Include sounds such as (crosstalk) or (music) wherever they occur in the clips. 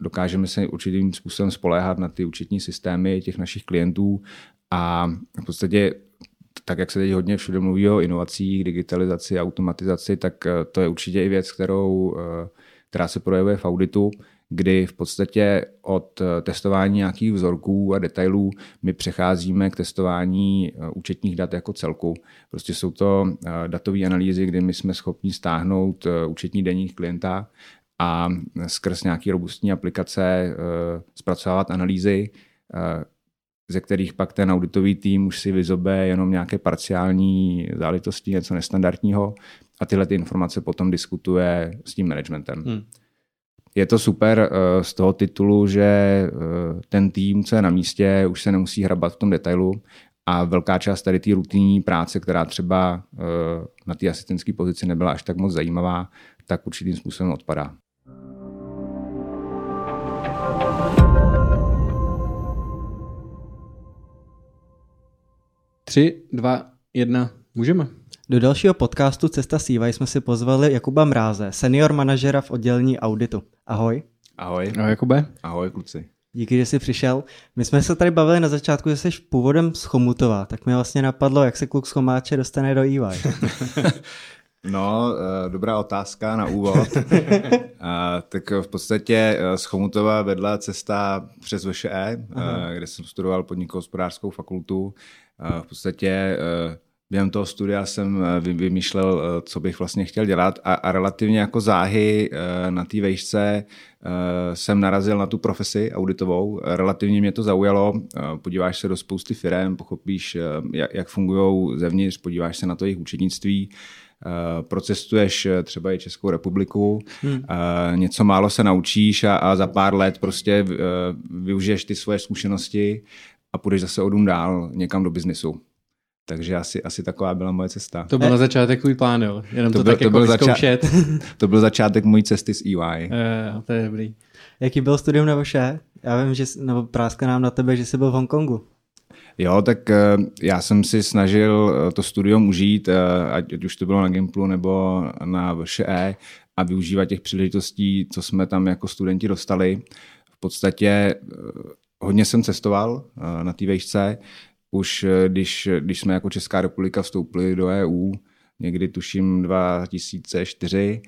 dokážeme se určitým způsobem spoléhat na ty účetní systémy těch našich klientů a v podstatě tak jak se teď hodně všude mluví o inovacích, digitalizaci, automatizaci, tak eh, to je určitě i věc, kterou, eh, která se projevuje v auditu, kdy v podstatě od eh, testování nějakých vzorků a detailů my přecházíme k testování účetních dat jako celku. Prostě jsou to datové analýzy, kdy my jsme schopni stáhnout účetní deník klienta a skrz nějaký robustní aplikace zpracovat analýzy, ze kterých pak ten auditový tým už si vyzobe jenom nějaké parciální záležitosti, něco nestandardního a tyhle ty informace potom diskutuje s tím managementem. Hmm. Je to super uh, z toho titulu, že ten tým, co je na místě, už se nemusí hrabat v tom detailu a velká část tady té rutinní práce, která třeba na té asistentské pozici nebyla až tak moc zajímavá, tak určitým způsobem odpadá. Tři, dva, jedna, můžeme. Do dalšího podcastu Cesta Sýva jsme si pozvali Jakuba Mráze, senior manažera v oddělení auditu. Ahoj. Ahoj. Ahoj Jakube. Ahoj kluci. Díky, že jsi přišel. My jsme se tady bavili na začátku, že jsi původem z Chomutova, tak mi vlastně napadlo, jak se kluk z Chomáče dostane do EY. (laughs) No, eh, dobrá otázka na úvod. (laughs) tak v podstatě eh, z Chomutova vedla cesta přes VŠE, Aha. kde jsem studoval podnikohospodářskou fakultu v podstatě eh, během toho studia jsem eh, vymýšlel, eh, co bych vlastně chtěl dělat a, a relativně jako záhy na té vejšce jsem narazil na tu profesi auditovou. Relativně mě to zaujalo. Podíváš se do spousty firm, pochopíš, jak, jak fungují zevnitř, podíváš se na to jejich účetnictví, procestuješ třeba i Českou republiku, hmm. něco málo se naučíš a, a za pár let prostě využiješ ty svoje zkušenosti a půjdeš zase odum dál někam do biznesu. Takže asi, asi taková byla moje cesta. To byl na začátek tvůj plán, jo? Jenom to, to byl, tak to jako byl zača- (laughs) to byl začátek mojí cesty z EY. Je, to je dobrý. Jaký byl studium na vaše? Já vím, že nebo práska nám na tebe, že jsi byl v Hongkongu. Jo, tak eh, já jsem si snažil eh, to studium užít, eh, ať už to bylo na Gimplu nebo na VŠE a využívat těch příležitostí, co jsme tam jako studenti dostali. V podstatě hodně jsem cestoval eh, na té vejšce. Už eh, když, když jsme jako Česká republika vstoupili do EU, někdy tuším 2004,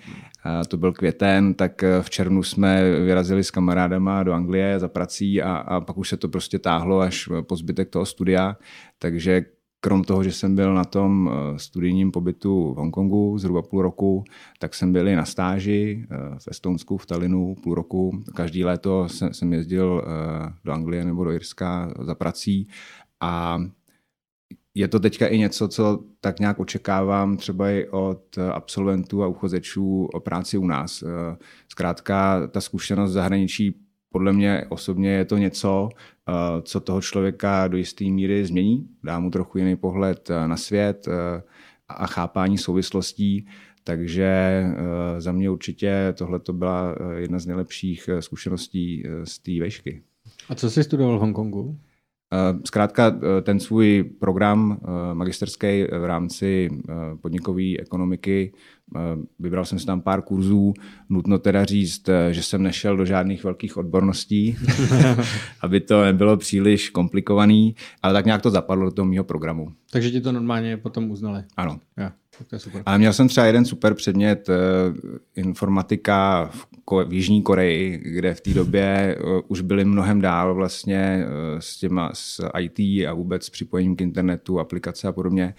a to byl květen, tak eh, v červnu jsme vyrazili s kamarádama do Anglie za prací a, a pak už se to prostě táhlo až po zbytek toho studia, takže krom toho, že jsem byl na tom eh, studijním pobytu v Hongkongu zhruba půl roku, tak jsem byl i na stáži eh, v Estonsku, v Talinu půl roku. Každý léto jsem, jezdil eh, do Anglie nebo do Irska za prací a je to teďka i něco, co tak nějak očekávám třeba i od absolventů a uchozečů o práci u nás. Zkrátka ta zkušenost zahraničí podle mě osobně je to něco, co toho člověka do jisté míry změní, dá mu trochu jiný pohled eh, na svět eh, a chápání souvislostí, takže za mě určitě tohle to byla jedna z nejlepších zkušeností z té vešky. A co jsi studoval v Hongkongu? Zkrátka ten svůj program magisterský v rámci podnikové ekonomiky Eh, vybral jsem si tam pár kurzů, nutno teda říct, eh, že jsem nešel do žádných velkých odborností, (laughs) aby to nebylo příliš komplikovaný, ale tak nějak to zapadlo do toho mého programu. Takže ti to normálně potom uznali? Ano. Ja, to je super. Ale měl jsem třeba jeden super předmět, eh, informatika v, Ko- v Jižní Koreji, kde v té době už byli mnohem dál vlastně s těma s IT a vůbec s připojením k internetu, aplikace a podobně.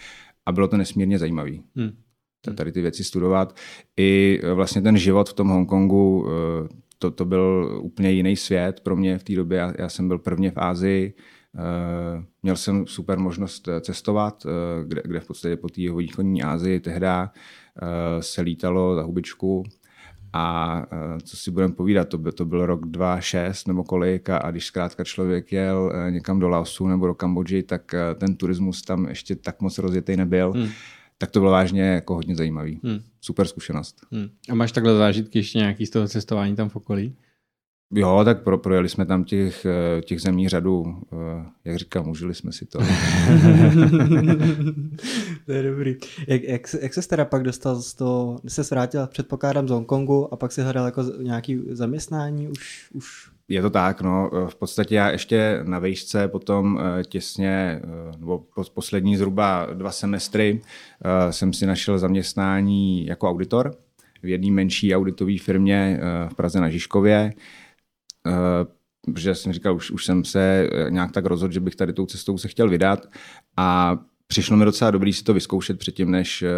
A bylo to nesmírně zajímavé. Hmm tady ty věci studovat. I e, vlastně ten život v tom Hongkongu, e, to, to byl úplně jiný svět pro mě v té době. Já, já jsem byl prvně v Ázii, e, měl jsem super možnost cestovat, kde, kde v podstatě po té východní Ázii tehda se lítalo za hubičku a co si budeme povídat, to byl, to byl rok 2006 nebo kolik a, a když zkrátka člověk jel někam do Laosu nebo do Kambodži, tak ten turismus tam ještě tak moc rozjetý nebyl. Hmm tak to bylo vážně jako hodně zajímavý. Hmm. Super zkušenost. Hmm. A máš takhle zážitky ještě nějaký z toho cestování tam v okolí? Jo, tak pro, projeli jsme tam těch, eh, těch zemí řadu, eh, jak říkám, užili jsme si to. (laughs) to je dobrý. Jak, jak, jak se teda pak dostal z toho, se vrátil předpokládám z Hongkongu a pak si hledal jako nějaký zaměstnání už, už je to tak, no. V podstatě já ještě na vejšce potom těsně, nebo poslední zhruba dva semestry jsem si našel zaměstnání jako auditor v jedné menší auditové firmě v Praze na Žižkově. Eh, protože jsem říkal, už, už jsem se eh, nějak tak rozhodl, že bych tady tou cestou se chtěl vydat a přišlo mi docela dobrý si to vyzkoušet předtím, než, eh,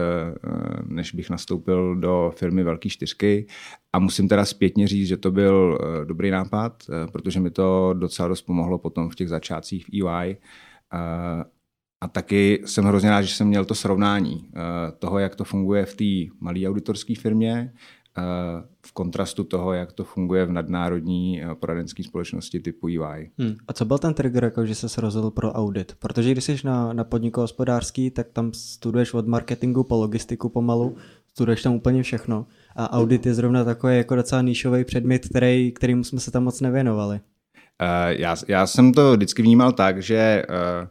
než bych nastoupil do firmy Velký čtyřky. A musím teda zpětně říct, že to byl dobrý nápad, protože mi to docela dost pomohlo potom v těch začátcích v EY. A taky jsem hrozně rád, že jsem měl to srovnání toho, jak to funguje v té malé auditorské firmě v kontrastu toho, jak to funguje v nadnárodní eh, poradenské společnosti typu EY. Hmm. A co byl ten trigger, jako že se rozhodl pro audit? Protože když jsi na, na podniku hospodářský, tak tam studuješ od marketingu po logistiku pomalu, studuješ tam úplně všechno. A audit je zrovna takový jako docela níšový předmět, který, kterým jsme se tam moc nevěnovali. Uh, já, já jsem to vždycky vnímal tak, že uh,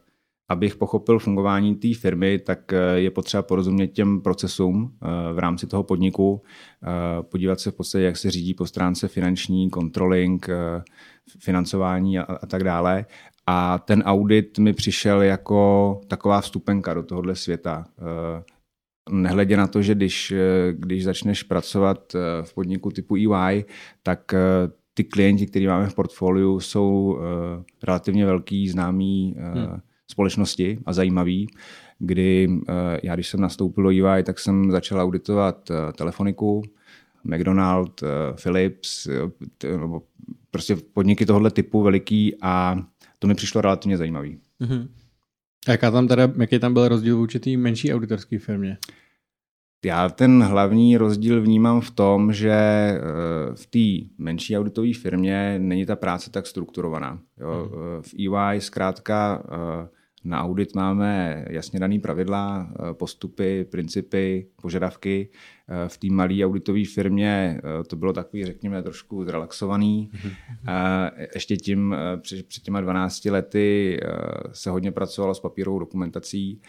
abych pochopil fungování té firmy, tak eh, je potřeba porozumět těm procesům eh, v rámci toho podniku, eh, podívat se v podstatě, jak se řídí po stránce finanční, controlling, financování a, a tak dále. A ten audit mi přišel jako taková vstupenka do tohohle světa. Nehledě na to, že když, když začneš pracovat v podniku typu EY, tak ty klienti, který máme v portfoliu, jsou relativně velký, známý hmm společnosti a zajímavý, kdy eh, já, když jsem nastoupil do EY, tak jsem začal auditovat eh, telefoniku, McDonald, eh, Philips, prostě podniky tohoto typu veliký a to mi přišlo relativně zajímavý. Mm-hmm. A jaká tam teda, jaký tam byl rozdíl v určitý menší auditorské firmě? Já ten hlavní rozdíl vnímám v tom, že v té menší auditové firmě není ta práce tak strukturovaná. Jo? Mm. V EY zkrátka na audit máme jasně daný pravidla, eh, postupy, principy, požadavky. Eh, v té malé auditové firmě eh, to bylo takový, řekněme, trošku zrelaxovaný. Ještě tím před, těma 12 lety se hodně pracovalo s papírovou dokumentací,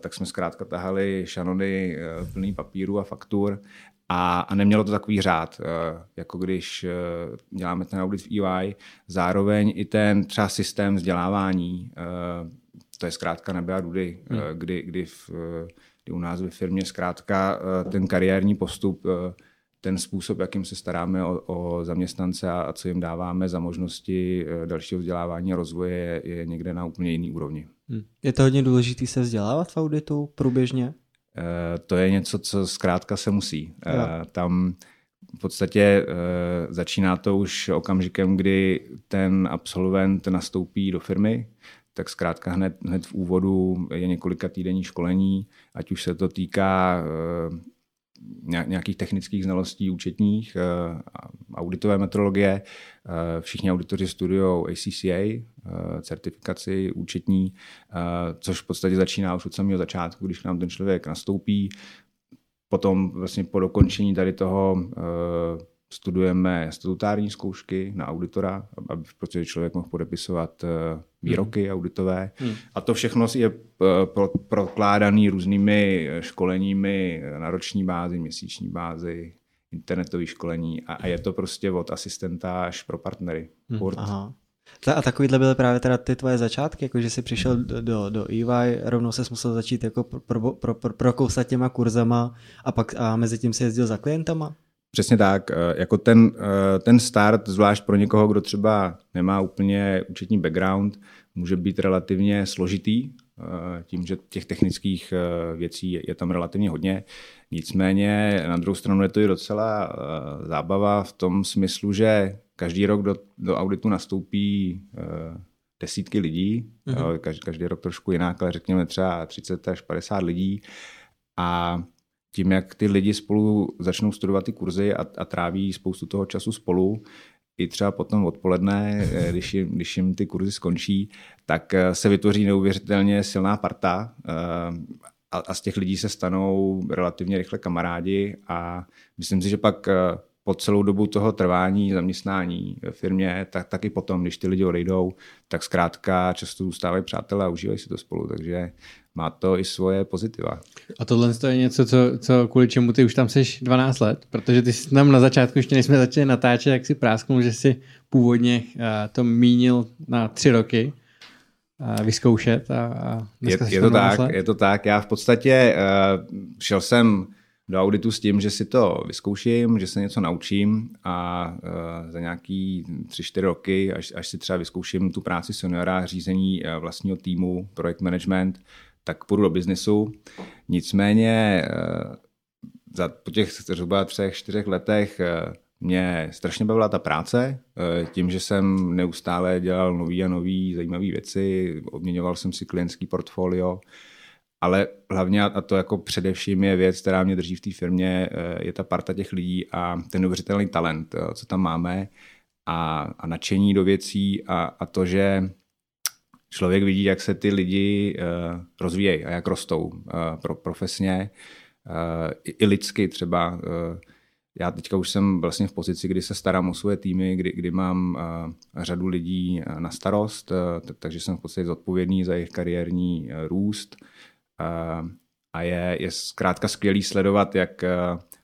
tak jsme zkrátka tahali šanony plný papíru a faktur a, a nemělo to takový řád, jako když děláme ten audit v EY. Zároveň i ten třeba systém vzdělávání to je zkrátka nebe a dudy, hmm. Eh, kdy, kdy, v, kdy u nás ve firmě zkrátka eh, ten kariérní postup, eh, ten způsob, jakým se staráme o, o zaměstnance a, a co jim dáváme za možnosti dalšího vzdělávání a rozvoje, je, je někde na úplně jiný úrovni. Hmm. Je to hodně důležité se vzdělávat v auditu průběžně? To je něco, co zkrátka se musí. Ja. Tam v podstatě začíná to už okamžikem, kdy ten absolvent nastoupí do firmy, tak zkrátka hned, hned v úvodu je několika týdenní školení, ať už se to týká eh, nějakých technických znalostí účetních, eh, auditové metrologie. Eh, všichni auditoři studují ACCA, certifikaci účetní, což v podstatě začíná už od samého začátku, když nám ten člověk nastoupí. Potom vlastně po dokončení tady toho studujeme statutární zkoušky na auditora, aby prostě člověk mohl podepisovat eh, výroky hmm. auditové. Hmm. A to všechno je eh, prokládaný různými eh, školeními na roční bázi, měsíční bázi, internetové školení a, a je to prostě od asistenta až pro partnery. Hmm. Aha. A takovýhle byly právě teda ty tvoje začátky, jako že jsi přišel do, do, do EY, rovnou se musel začít jako pro, pro, pro, prokousat těma kurzama a pak a mezi tím si jezdil za klientama? Přesně tak. Eh, jako ten, eh, ten start, zvlášť pro někoho, kdo třeba nemá úplně účetní background, může být relativně složitý, eh, tím, že těch technických věcí je tam relativně hodně. Nicméně na druhou stranu je to i docela zábava v tom smyslu, že každý rok do, do auditu nastoupí desítky lidí, mm-hmm. každý, každý rok trošku jinak, ale řekněme třeba 30 až 50 lidí. A tím, jak ty lidi spolu začnou studovat ty kurzy a, a tráví spoustu toho času spolu, i třeba potom odpoledne, eh, (laughs) když jim, když jim ty kurzy skončí, tak eh, se vytvoří neuvěřitelně silná parta eh, a, a z těch lidí se stanou relativně rychle kamarádi a myslím si, že pak po celou dobu toho trvání zaměstnání ve firmě, tak taky potom, když ty lidi odejdou, tak zkrátka často zůstávají přátelé a užívají si to spolu, takže má to i svoje pozitiva. A tohle je něco, co, co kvůli čemu ty už tam jsi 12 let, protože ty jsi tam na začátku, ještě než jsme začali natáčet, jak si prásknul, že si původně uh, to mínil na tři roky uh, vyzkoušet a, a je, je to tak, let. je to tak. Já v podstatě uh, šel jsem do auditu s tím, že si to vyzkouším, že se něco naučím a uh, za nějaký 3-4 roky, až, až si třeba vyzkouším tu práci seniora, řízení uh, vlastního týmu, projekt management, tak půjdu do biznesu. Nicméně uh, za, po těch zhruba třech, čtyřech letech mě strašně bavila ta práce, tím, že jsem neustále dělal nový a nový zajímavé věci, obměňoval jsem si klientský portfolio, ale hlavně a to jako především je věc, která mě drží v té firmě, eh, je ta parta těch lidí a ten neuvěřitelný talent, eh, co tam máme a, a nadšení do věcí a, a to, že člověk vidí, jak se ty lidi uh, rozvíjejí a jak rostou pro, profesně, i, i lidsky třeba. Já teďka už jsem vlastně v pozici, kdy se starám o svoje týmy, kdy, kdy mám uh, řadu lidí na starost, uh, takže jsem v podstatě zodpovědný za jejich kariérní růst. A je, je zkrátka skvělý sledovat, jak eh,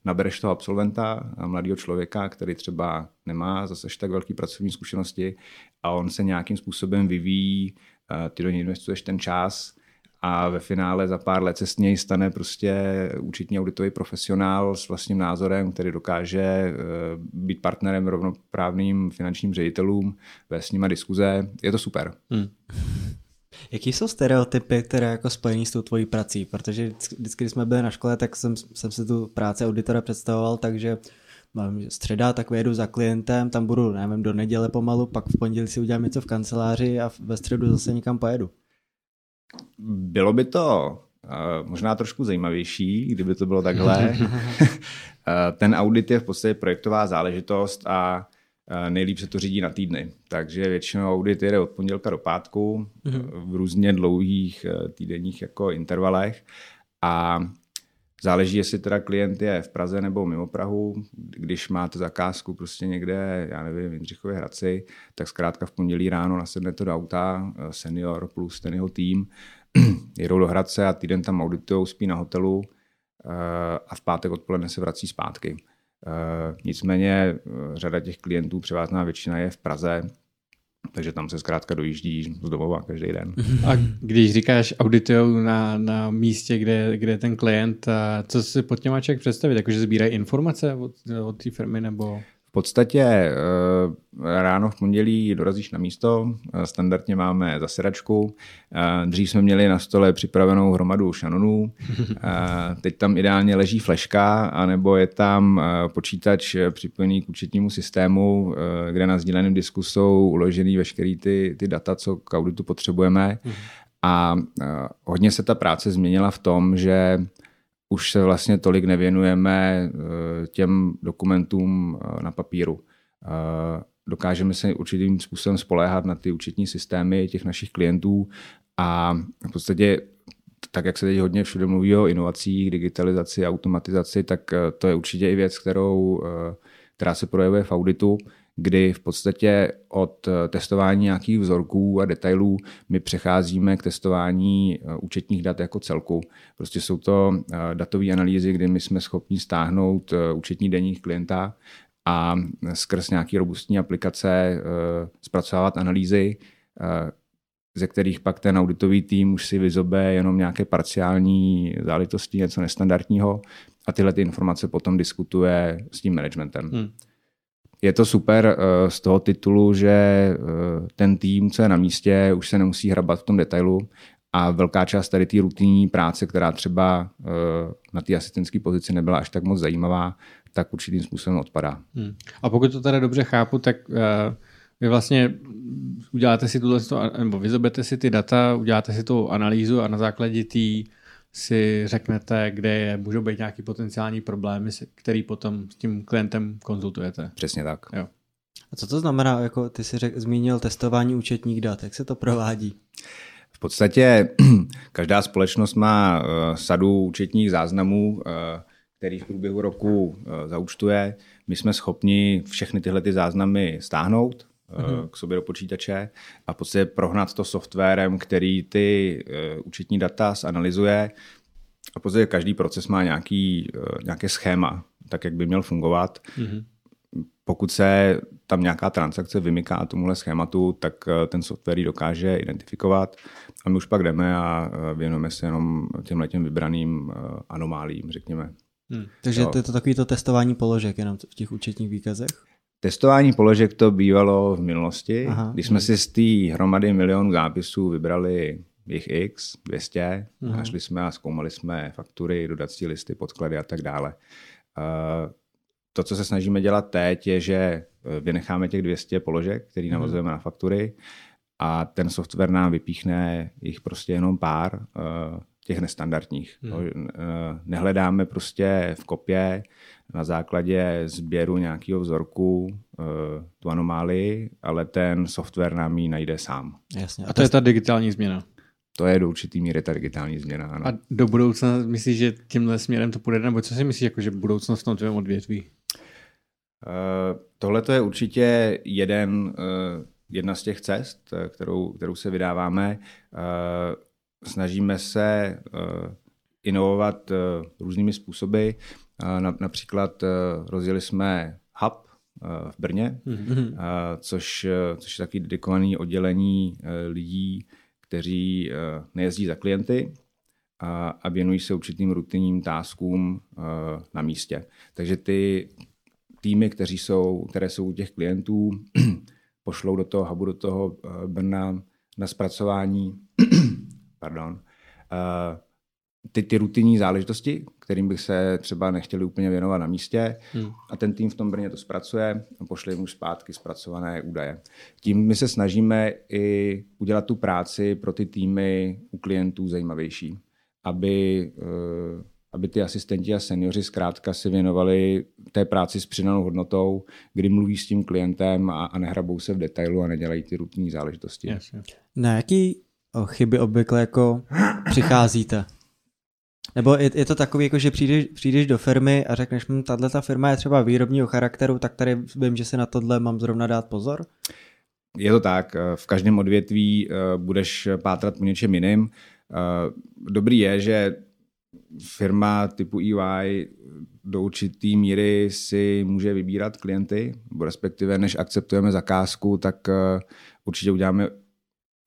nabereš toho absolventa, mladého člověka, který třeba nemá zase tak velký pracovní zkušenosti a on se nějakým způsobem vyvíjí, eh, ty do něj investuješ ten čas a ve finále za pár let se s něj stane prostě účetní auditový profesionál s vlastním názorem, který dokáže eh, být partnerem rovnoprávným finančním ředitelům, vést s nima diskuze. Je to super. Hmm. Jaký jsou stereotypy, které jako spojení s tou tvojí prací? Protože vždycky, když jsme byli na škole, tak jsem, jsem si tu práci auditora představoval, takže mám středa, tak vyjedu za klientem, tam budu, nevím, do neděle pomalu, pak v pondělí si udělám něco v kanceláři a ve středu zase někam pojedu. Bylo by to uh, možná trošku zajímavější, kdyby to bylo takhle. uh, (laughs) ten audit je v podstatě projektová záležitost a Nejlíp se to řídí na týdny, takže většinou audit jede od pondělka do pátku mm-hmm. v různě dlouhých eh, týdenních jako intervalech a záleží, jestli teda klient je v Praze nebo mimo Prahu. Když máte zakázku prostě někde, já nevím, v Jindřichově Hradci, tak zkrátka v pondělí ráno nasednete do auta, eh, senior plus ten jeho tým, (clears throat) jedou do Hradce a týden tam auditují, spí na hotelu eh, a v pátek odpoledne se vrací zpátky. Eh, nicméně eh, řada těch klientů, převážná většina je v Praze, takže tam se zkrátka dojíždí z domova každý den. (laughs) A když říkáš auditují na, na místě, kde, kde je ten klient, co si pod těma člověk představit? Jakože sbírají informace od, od té firmy nebo... V podstatě eh, ráno v pondělí dorazíš na místo, eh, standardně máme zasedačku, eh, dřív jsme měli na stole připravenou hromadu šanonů, (laughs) teď tam ideálně leží fleška, anebo je tam počítač připojený k účetnímu systému, kde na sdíleném disku jsou uložený veškerý ty, ty data, co k auditu potřebujeme. Mhm. A hodně se ta práce změnila v tom, že už se vlastně tolik nevěnujeme eh, těm dokumentům eh, na papíru. Eh, dokážeme se určitým způsobem spoléhat na ty účetní systémy těch našich klientů a v podstatě tak, jak se teď hodně všude mluví o inovacích, digitalizaci, automatizaci, tak to je určitě i věc, kterou, která se projevuje v auditu kdy v podstatě od eh, testování nějakých vzorků a detailů my přecházíme k testování eh, účetních dat jako celku. Prostě jsou to eh, datové analýzy, kdy my jsme schopni stáhnout účetní denních klienta a skrz nějaký robustní aplikace zpracovávat analýzy, ze kterých pak ten auditový tým už si vyzobe jenom nějaké parciální záležitosti, něco nestandardního a tyhle ty informace potom diskutuje s tím managementem. Hmm je to super eh, z toho titulu, že eh, ten tým, co je na místě, už se nemusí hrabat v tom detailu a velká část tady té rutinní práce, která třeba eh, na té asistentské pozici nebyla až tak moc zajímavá, tak určitým způsobem odpadá. Hmm. A pokud to teda dobře chápu, tak vy vlastně uděláte si tuhle, nebo vyzobete si ty data, uděláte si tu analýzu a na základě té si řeknete, kde je, můžou být nějaký potenciální problémy, který potom s tím klientem konzultujete. Přesně tak. Jo. A co to znamená, jako ty jsi řek, zmínil testování účetních dat, jak se to provádí? V podstatě (clears throat) každá společnost má uh, sadu účetních záznamů, uh, který v průběhu roku zaučtuje. My jsme schopni všechny tyhle ty záznamy stáhnout mm-hmm. k sobě do počítače a v podstatě prohnat to softwarem, který ty účetní data zanalizuje. A v podstatě každý proces má nějaký, nějaké schéma, tak jak by měl fungovat. Mm-hmm pokud se tam nějaká transakce vymyká tomuhle schématu, tak eh, ten software ji dokáže identifikovat a my už pak jdeme a eh, věnujeme se jenom těm letěm vybraným eh, anomálím, řekněme. Hmm. Takže to je to takový to testování položek jenom v těch účetních výkazech? Testování položek to bývalo v minulosti, Aha, když jsme hmm. si z té hromady milionů zápisů vybrali jich x, 200, Aha. a šli jsme a zkoumali jsme faktury, dodací listy, podklady a tak dále to, co se snažíme dělat teď, je, že eh, vynecháme těch 200 položek, který mhm. navazujeme mm. na faktury a ten software nám vypíchne jich prostě jenom pár eh, těch nestandardních. Mm. Nehledáme prostě v kopě na základě sběru nějakého vzorku tu anomálii, ale ten software nám ji najde sám. Jasně. A to je ta digitální změna. To je do určitý míry ta digitální změna. Ano. A do budoucna myslíš, že tímhle směrem to půjde, nebo co si myslíš, jako, že budoucnost v tom tvém odvětví? Eh, tohle to je určitě jeden, eh, jedna z těch cest, eh, kterou, kterou se vydáváme. Snažíme se inovovat různými způsoby. Například rozjeli jsme hub v Brně, mm-hmm. což, což je takový dedikovaný oddělení lidí, kteří nejezdí za klienty, a věnují se určitým rutinním táskům na místě. Takže ty týmy, kteří jsou, které jsou u těch klientů, (clears throat) pošlou do toho hubu, do toho Brna na zpracování pardon, uh, ty, ty rutinní záležitosti, kterým bych se třeba nechtěli úplně věnovat na místě hmm. a ten tým v tom Brně to zpracuje a pošle mu zpátky zpracované údaje. Tím my se snažíme i udělat tu práci pro ty týmy u klientů zajímavější, aby uh, aby ty asistenti a seniori zkrátka si věnovali té práci s přidanou hodnotou, kdy mluví s tím klientem a, a nehrabou se v detailu a nedělají ty rutinní záležitosti. Yes, yes. Na jaký chyby obvykle jako přicházíte? Nebo je, je to takový, jako že přijdeš, přijdeš do firmy a řekneš, hm, tahle ta firma je třeba výrobního charakteru, tak tady vím, že si na tohle mám zrovna dát pozor? Je to tak. V každém odvětví eh, budeš pátrat po něčem jiným. Eh, dobrý je, že firma typu EY do určitý míry si může vybírat klienty, respektive než akceptujeme zakázku, tak eh, určitě uděláme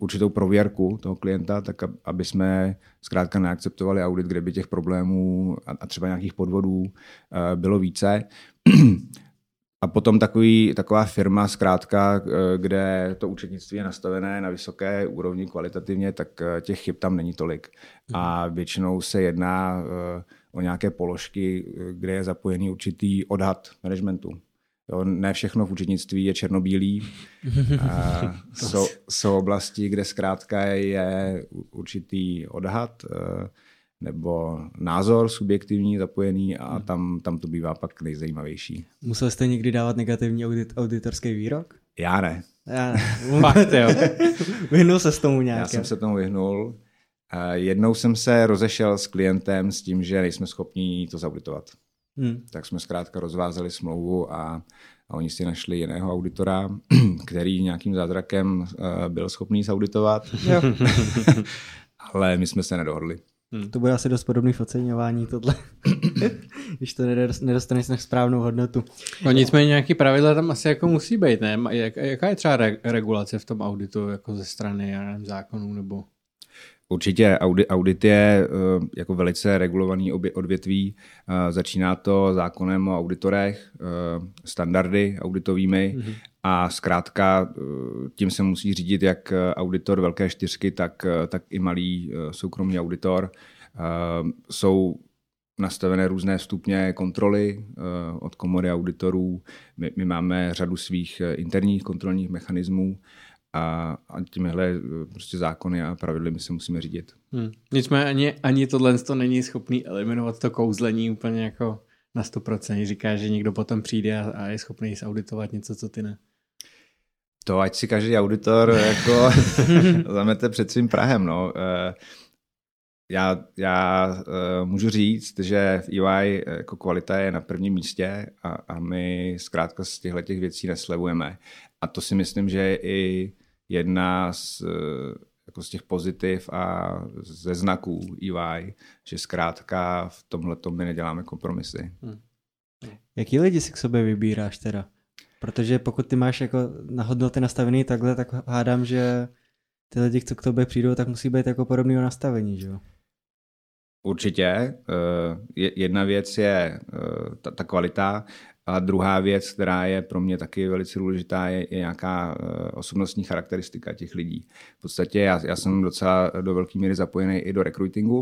určitou prověrku toho klienta, tak aby jsme zkrátka neakceptovali audit, kde by těch problémů a třeba nějakých podvodů eh, bylo více. A potom takový, taková firma zkrátka, eh, kde to účetnictví je nastavené na vysoké úrovni kvalitativně, tak eh, těch chyb tam není tolik. A většinou se jedná o nějaké položky, kde je zapojený určitý odhad managementu. Jo, ne všechno v účetnictví je černobílý. (laughs) jsou, jsou oblasti, kde zkrátka je určitý odhad nebo názor subjektivní zapojený a hmm. tam, tam to bývá pak nejzajímavější. Musel jste někdy dávat negativní audit, auditorský výrok? Já ne. Já ne. (laughs) Fakt, jo. (laughs) vyhnul se s tomu nějak. Já jsem se tomu vyhnul. Jednou jsem se rozešel s klientem s tím, že nejsme schopni to zauditovat. Hmm. Tak jsme zkrátka rozvázali smlouvu a, a oni si našli jiného auditora, (clears throat) který nějakým zázrakem uh, byl schopný zauditovat. (laughs) Ale my jsme se nedohodli. Hmm. To bude asi dost podobný v oceňování tohle, (laughs) když to nedostaneš na správnou hodnotu. No nicméně nějaký pravidla tam asi jako musí být, ne? Jak, jaká je třeba re- regulace v tom auditu jako ze strany já nevím, zákonů nebo... Určitě audit, audit je uh, jako velice regulovaný odvětví. Uh, začíná to zákonem o auditorech, uh, standardy auditovými mm-hmm. a zkrátka tím se musí řídit jak auditor velké čtyřky, tak, tak i malý soukromý auditor. Jsou nastavené různé stupně kontroly od komory auditorů. My, my máme řadu svých interních kontrolních mechanismů a, a těmihle eh, prostě zákony a pravidly my se musíme řídit. Hmm. Nicméně ani, ani tohle to není schopný eliminovat to kouzlení úplně jako na 100%. Říká, že někdo potom přijde a, a je schopný zauditovat něco, co ty ne. To ať si každý auditor (laughs) jako (laughs) zamete před svým Prahem. No. Eh, Já, já uh, můžu říct, že v EY jako kvalita je na prvním místě a, a my zkrátka z těchto těch věcí neslevujeme. A to si myslím, že je i jedna z, jako z těch pozitiv a ze znaků EY, že zkrátka v tomhle my neděláme kompromisy. Hmm. Jaký lidi si k sobě vybíráš teda? Protože pokud ty máš jako na hodnoty nastavený takhle, tak hádám, že ty lidi, co k tobě přijdou, tak musí být jako podobného nastavení, že jo? Určitě. Eh, jedna věc je eh, ta, ta kvalita a druhá věc, která je pro mě taky velice důležitá, je, je nějaká eh, osobnostní charakteristika těch lidí. V podstatě já, já jsem docela do velké míry zapojený i do recruitingu.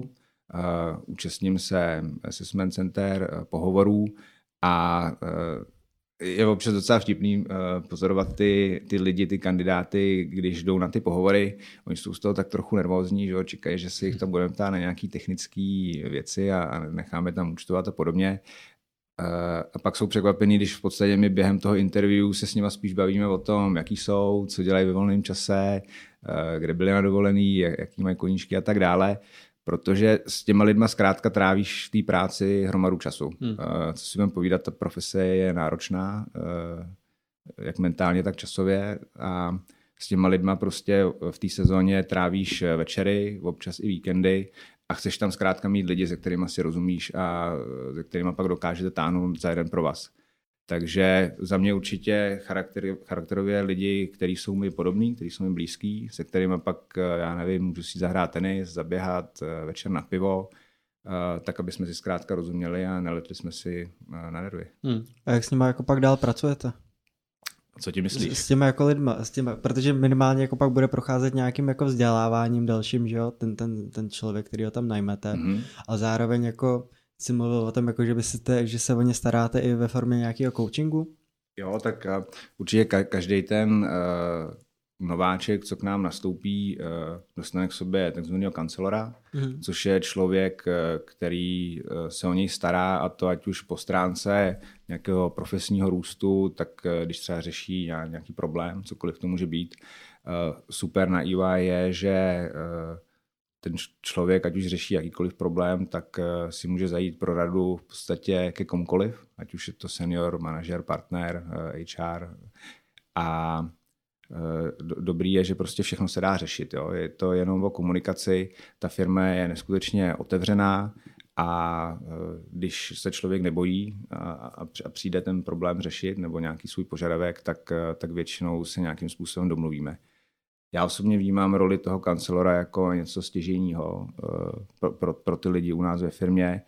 Uh, účastním se assessment center, pohovorů a je občas docela vtipný pozorovat ty, ty lidi, ty kandidáty, když jdou na ty pohovory. Oni jsou z toho tak trochu nervózní, že čekají, že si jich tam budeme ptát na nějaké technické věci a, a necháme tam účtovat a podobně. Uh, a pak jsou překvapení, když v podstatě my během toho interview se s nimi spíš bavíme o tom, jaký jsou, co dělají ve volném čase, uh, kde byli na dovolený, jaký mají koníčky a tak dále protože s těma lidma zkrátka trávíš v té práci hromadu času. Hmm. Uh, co si budeme povídat, ta profese je náročná, jak mentálně, tak časově a s těma lidma prostě v té sezóně trávíš večery, občas i víkendy a chceš tam zkrátka mít lidi, se kterými si rozumíš a se kterými pak dokážete táhnout za jeden pro vás. Takže za mě určitě charakter, charakterově lidi, kteří jsou mi podobní, kteří jsou mi blízký, se kterými pak, já nevím, můžu si zahrát tenis, zaběhat eh, večer na pivo, eh, tak aby jsme si zkrátka rozuměli a neletli jsme si eh, na nervy. Hmm. A jak s nimi jako pak dál pracujete? Co ti myslíš? S, s těma jako lidma, s těma, protože minimálně jako pak bude procházet nějakým jako vzděláváním dalším, že jo, ten, ten, ten člověk, který ho tam najmete. Mm-hmm. A zároveň jako jsi mluvil o tom, jako že, by te, že se o ně staráte i ve formě nějakého coachingu? Jo, tak uh, určitě ka- každý ten uh, nováček, co k nám nastoupí, uh, dostane k sobě takzvaného kancelora, mm-hmm. což je člověk, uh, který uh, se o něj stará a to ať už po stránce nějakého profesního růstu, tak když třeba řeší nějaký problém, cokoliv to může být. Super na EY je, že ten člověk, ať už řeší jakýkoliv problém, tak eh, si může zajít pro radu v podstatě ke komukoliv, ať už je to senior, manažer, partner, HR. Eh, a eh, dobrý je, že prostě všechno se dá řešit. Jo. Je to jenom o komunikaci, ta firma je neskutečně otevřená a když se člověk nebojí a, přijde ten problém řešit nebo nějaký svůj požadavek, tak, tak většinou se nějakým způsobem domluvíme. Já osobně vnímám roli toho kancelora jako něco stěžejního eh, pro, pro, pro ty lidi u nás ve firmě.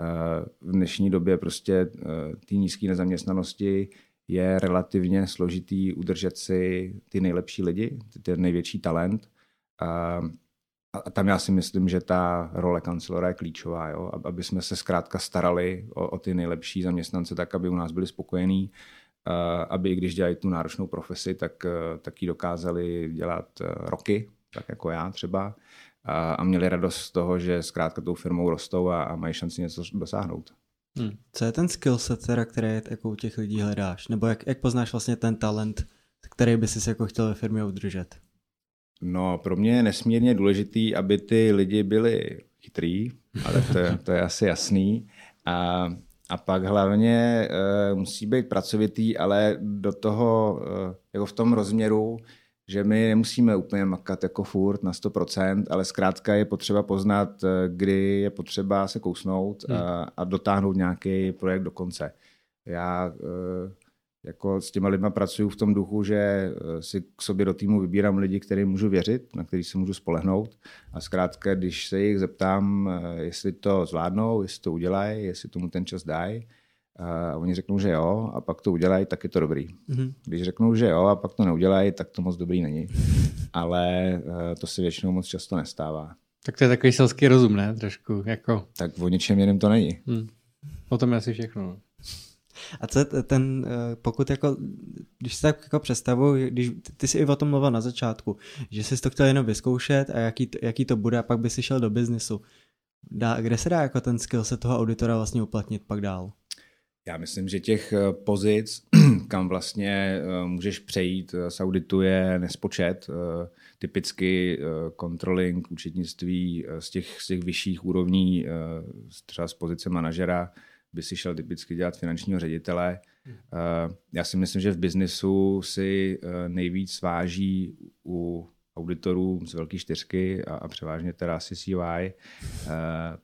Eh, v dnešní době prostě eh, ty nízké nezaměstnanosti je relativně složitý udržet si ty nejlepší lidi, ten největší talent. A tam já si myslím, že ta role kancelora je klíčová, jo? aby jsme se zkrátka starali o, o ty nejlepší zaměstnance tak, aby u nás byli spokojení aby i když dělají tu náročnou profesi, tak, eh, tak ji dokázali dělat eh, roky, tak jako já třeba, a měli radost z toho, že zkrátka tou firmou rostou a, a mají šanci něco dosáhnout. Hmm. Co je ten skill set, teda, který jako u těch lidí hledáš? Nebo jak, jak poznáš vlastně ten talent, který by si jako chtěl ve firmě udržet? No, pro mě je nesmírně důležitý, aby ty lidi byli chytrý, ale to, (laughs) to je asi jasný. A a pak hlavně uh, musí být pracovitý, ale do toho, uh, jako v tom rozměru, že my nemusíme úplně makat jako furt na 100%, ale zkrátka je potřeba poznat, eh, kdy je potřeba se kousnout hmm. a, a dotáhnout nějaký projekt do konce. Já uh, jako s těma lidma pracuju v tom duchu, že eh, si k sobě do týmu vybírám lidi, kterým můžu věřit, na který se můžu spolehnout. A zkrátka, když se jich zeptám, eh, jestli to zvládnou, jestli to udělají, jestli tomu ten čas dají, a oni řeknou, že jo, a pak to udělají, tak je to dobrý. Mm-hmm. Když řeknou, že jo, a pak to neudělají, tak to moc dobrý není. (laughs) Ale eh, to se většinou moc často nestává. Tak to je takový selský rozum, ne? Trošku, jako... Tak o ničem jiném to není. Hmm. O tom je asi všechno. No. A co ten, eh, pokud jako, když si tak jako představuji, když ty jsi i o tom mluvil na začátku, že jsi to chtěl jenom vyzkoušet a jaký, jaký to bude a pak by si šel do biznesu. Dá, kde se dá jako ten skill se toho auditora vlastně uplatnit pak dál? Já myslím, že těch eh, pozic, (clears throat) kam vlastně eh, můžeš přejít z auditu je nespočet. Typicky controlling, účetnictví z těch, z těch vyšších úrovní, třeba z pozice manažera, by si šel typicky dělat finančního ředitele. Já si myslím, že v biznesu si nejvíc váží u auditorů z velké čtyřky a, a převážně teda CCY, eh,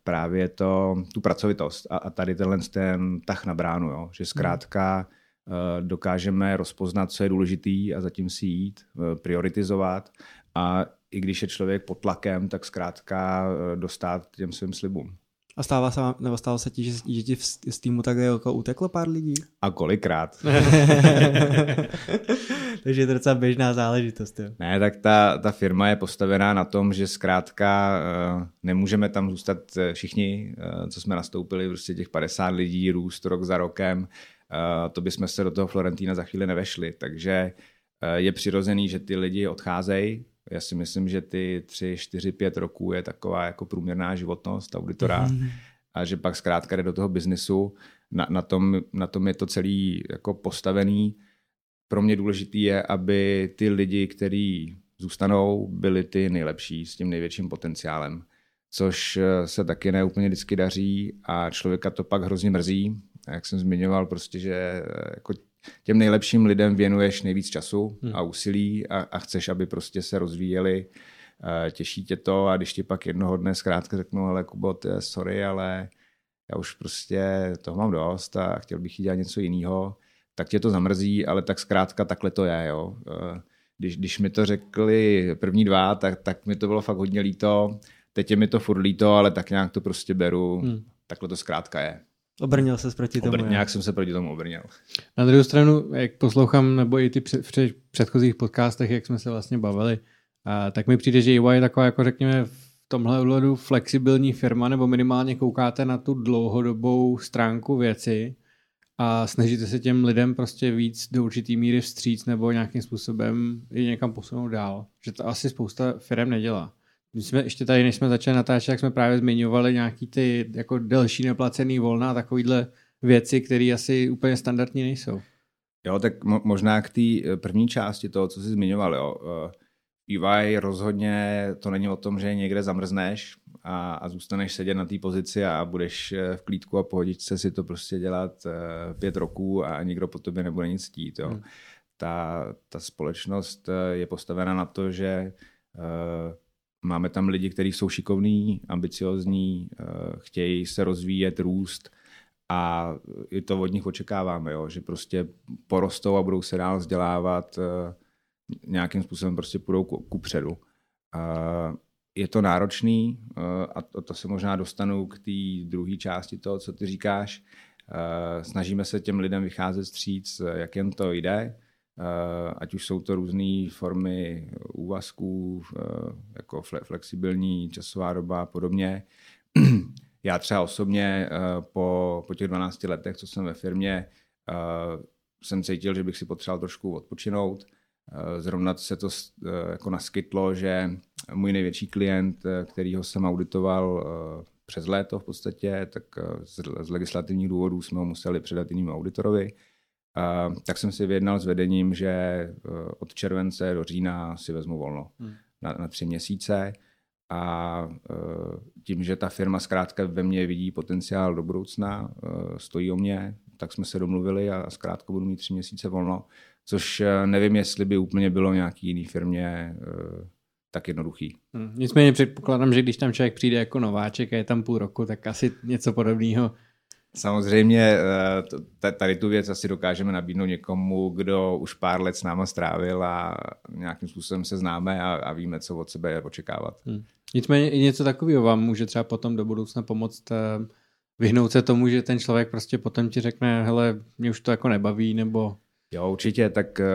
právě to, tu pracovitost a, a tady tenhle ten tah na bránu, jo, že zkrátka eh, dokážeme rozpoznat, co je důležitý a zatím si jít, eh, prioritizovat a i když je člověk pod tlakem, tak zkrátka dostat těm svým slibům. A stává se, nebo stalo se ti, že, že ti z týmu tak jako uteklo pár lidí? A kolikrát. (laughs) Takže je to docela běžná záležitost. Jo. Ne, tak ta, ta firma je postavená na tom, že zkrátka uh, nemůžeme tam zůstat eh, všichni, uh, co jsme nastoupili, prostě těch 50 lidí, růst rok za rokem. Uh, to bychom se do toho Florentína za chvíli nevešli. Takže je přirozený, že ty lidi odcházejí, já si myslím, že ty tři, čtyři, pět roků je taková jako průměrná životnost auditora mm-hmm. a že pak zkrátka jde do toho biznisu. Na, na, tom, na tom je to celý jako postavený. Pro mě důležitý je, aby ty lidi, kteří zůstanou, byli ty nejlepší s tím největším potenciálem. Což eh, se taky neúplně vždycky daří a člověka to pak hrozně mrzí. Jak jsem zmiňoval, prostě, že eh, jako těm nejlepším lidem věnuješ nejvíc času hmm. a úsilí a, a chceš, aby prostě se rozvíjeli, těší tě to a když ti pak jednoho dne zkrátka řeknu, ale Kubo, sorry, ale já už prostě toho mám dost a chtěl bych dělat něco jiného, tak tě to zamrzí, ale tak zkrátka takhle to je. Jo. Když, když mi to řekli první dva, tak, tak mi to bylo fakt hodně líto. Teď je mi to furt líto, ale tak nějak to prostě beru. Hmm. Takhle to zkrátka je. Obrnil se proti tomu. Obr- nějak jsem se proti tomu obrnil. Na druhou stranu, jak poslouchám, nebo i ty před, před, předchozích podcastech, jak jsme se vlastně bavili, a, tak mi přijde, že EY je taková, jako řekněme, v tomhle ohledu flexibilní firma, nebo minimálně koukáte na tu dlouhodobou stránku věci a snažíte se těm lidem prostě víc do určitý míry vstříc nebo nějakým způsobem je někam posunout dál. Že to asi spousta firm nedělá. My jsme ještě tady, než jsme začali natáčet, jak jsme právě zmiňovali nějaký ty jako delší neplacený volna a takovýhle věci, které asi úplně standardní nejsou. Jo, tak mo- možná k té eh, první části toho, co jsi zmiňoval, jo. EY rozhodně to není o tom, že někde zamrzneš a, a zůstaneš sedět na té pozici a budeš eh, v klídku a pohodičce si to prostě dělat eh, pět roků a nikdo po tobě nebude nic chtít. Jo. Hmm. Ta, ta společnost je postavena na to, že Máme tam lidi, kteří jsou šikovní, ambiciozní, eh, chtějí se rozvíjet, růst a i to od nich očekáváme, jo, že prostě porostou a budou se dál vzdělávat, eh, nějakým způsobem prostě půjdou ku, předu. Je to náročný a to, to se možná dostanu k té druhé části toho, co ty říkáš. Snažíme se těm lidem vycházet stříc, jak jen to jde. Ať už jsou to různé formy úvazků, jako flexibilní časová doba a podobně. (clears throat) Já třeba osobně po, po těch 12 letech, co jsem ve firmě, jsem cítil, že bych si potřeboval trošku odpočinout. Zrovna se to jako naskytlo, že můj největší klient, kterýho jsem auditoval přes léto v podstatě, tak z legislativních důvodů jsme ho museli předat jinému auditorovi tak jsem si vyjednal s vedením, že od července do října si vezmu volno hmm. na, na tři měsíce a tím, že ta firma zkrátka ve mně vidí potenciál do budoucna, stojí o mě, tak jsme se domluvili a zkrátka budu mít tři měsíce volno, což uh, nevím, jestli by úplně bylo nějaký jiný firmě uh, tak jednoduchý. Hmm. Nicméně předpokládám, že když tam člověk přijde jako nováček a je tam půl roku, tak asi něco podobného Samozřejmě eh, tady tu věc asi dokážeme nabídnout někomu, kdo už pár let s náma strávil a nějakým způsobem se známe a, a víme, co od sebe očekávat. Hmm. Nicméně i něco takového vám může třeba potom do budoucna pomoct eh, vyhnout se tomu, že ten člověk prostě potom ti řekne, hele, mě už to jako nebaví, nebo... Jo, určitě, tak eh,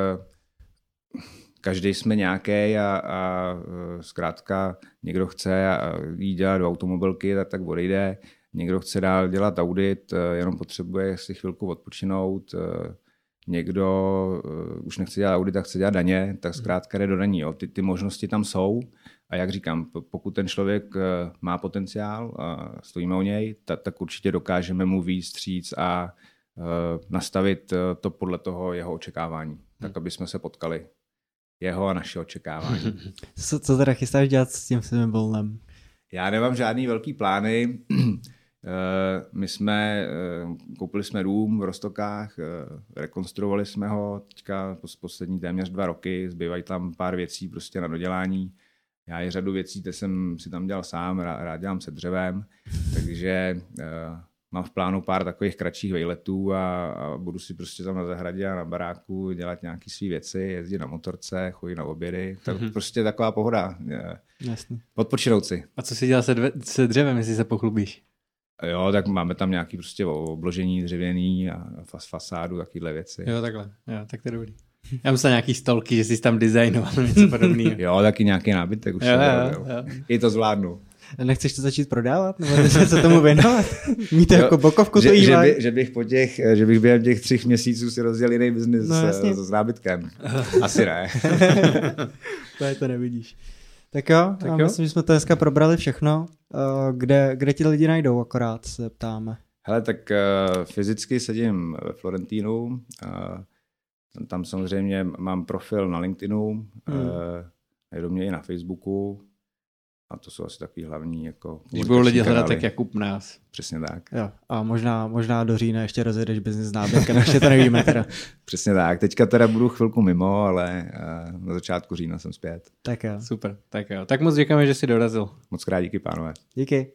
každý jsme nějaký a, a zkrátka někdo chce jít dělat do automobilky, tak, tak odejde Někdo chce dál dělat audit, eh, jenom potřebuje si chvilku odpočinout. Eh, někdo eh, už nechce dělat audit a chce dělat daně, tak zkrátka jde do daní. Jo. Ty, ty možnosti tam jsou a jak říkám, pokud ten člověk má potenciál a stojíme o něj, tak, tak určitě dokážeme mu víc stříc a nastavit to podle toho jeho očekávání, tak aby jsme se potkali jeho a naše očekávání. (laughs) Co, co teda chystáš dělat s tím svým volnem? Já nemám žádný velký plány. (clears throat) Eh, my jsme, eh, koupili jsme dům v Rostokách, eh, rekonstruovali jsme ho teďka poslední téměř dva roky, zbývají tam pár věcí prostě na dodělání. Já i řadu věcí, které jsem si tam dělal sám, rád dělám se dřevem, takže mám v plánu pár takových kratších vejletů a, a budu si prostě tam na zahradě a na baráku dělat nějaké své věci, jezdit na motorce, chodit na obědy. Tak mm-hmm. prostě taková pohoda. Jasně. Odpočinout si. A co si dělal se, dve, se dřevem, jestli se pochlubíš? Jo, tak máme tam nějaký prostě obložení dřevěný a fas, fasádu, takovéhle věci. Jo, takhle. Jo, tak to je dobrý. Já myslel nějaký stolky, že jsi tam designoval (laughs) něco podobného. jo, taky nějaký nábytek už. Jo, jo, jo. jo. I to zvládnu. Nechceš to začít prodávat? Nebo (laughs) se tomu věnovat? (laughs) Mít jako bokovku že, to že, by, že, bych po těch, že bych během těch třech měsíců si rozdělil jiný biznis no, s, s nábytkem. Asi ne. to je to nevidíš. Tak jo, tak jo. myslím, že jsme to dneska probrali všechno. Uh, kde, kde ti lidi najdou, akorát se ptáme. Hele, tak uh, fyzicky sedím ve Florentínu. Uh, tam samozřejmě mám profil na LinkedInu, hmm. uh, najdou mě i na Facebooku. A to jsou asi takový hlavní jako... Když budou lidi hledat, tak Jakub nás. Přesně tak. Jo. A možná, možná do října ještě rozjedeš biznis s nábytkem, ještě to nevíme teda. (laughs) Přesně tak. Teďka teda budu chvilku mimo, ale uh, na začátku října jsem zpět. Tak jo. Super, tak jo. Tak moc děkujeme, že jsi dorazil. Moc krát díky, pánové. Díky.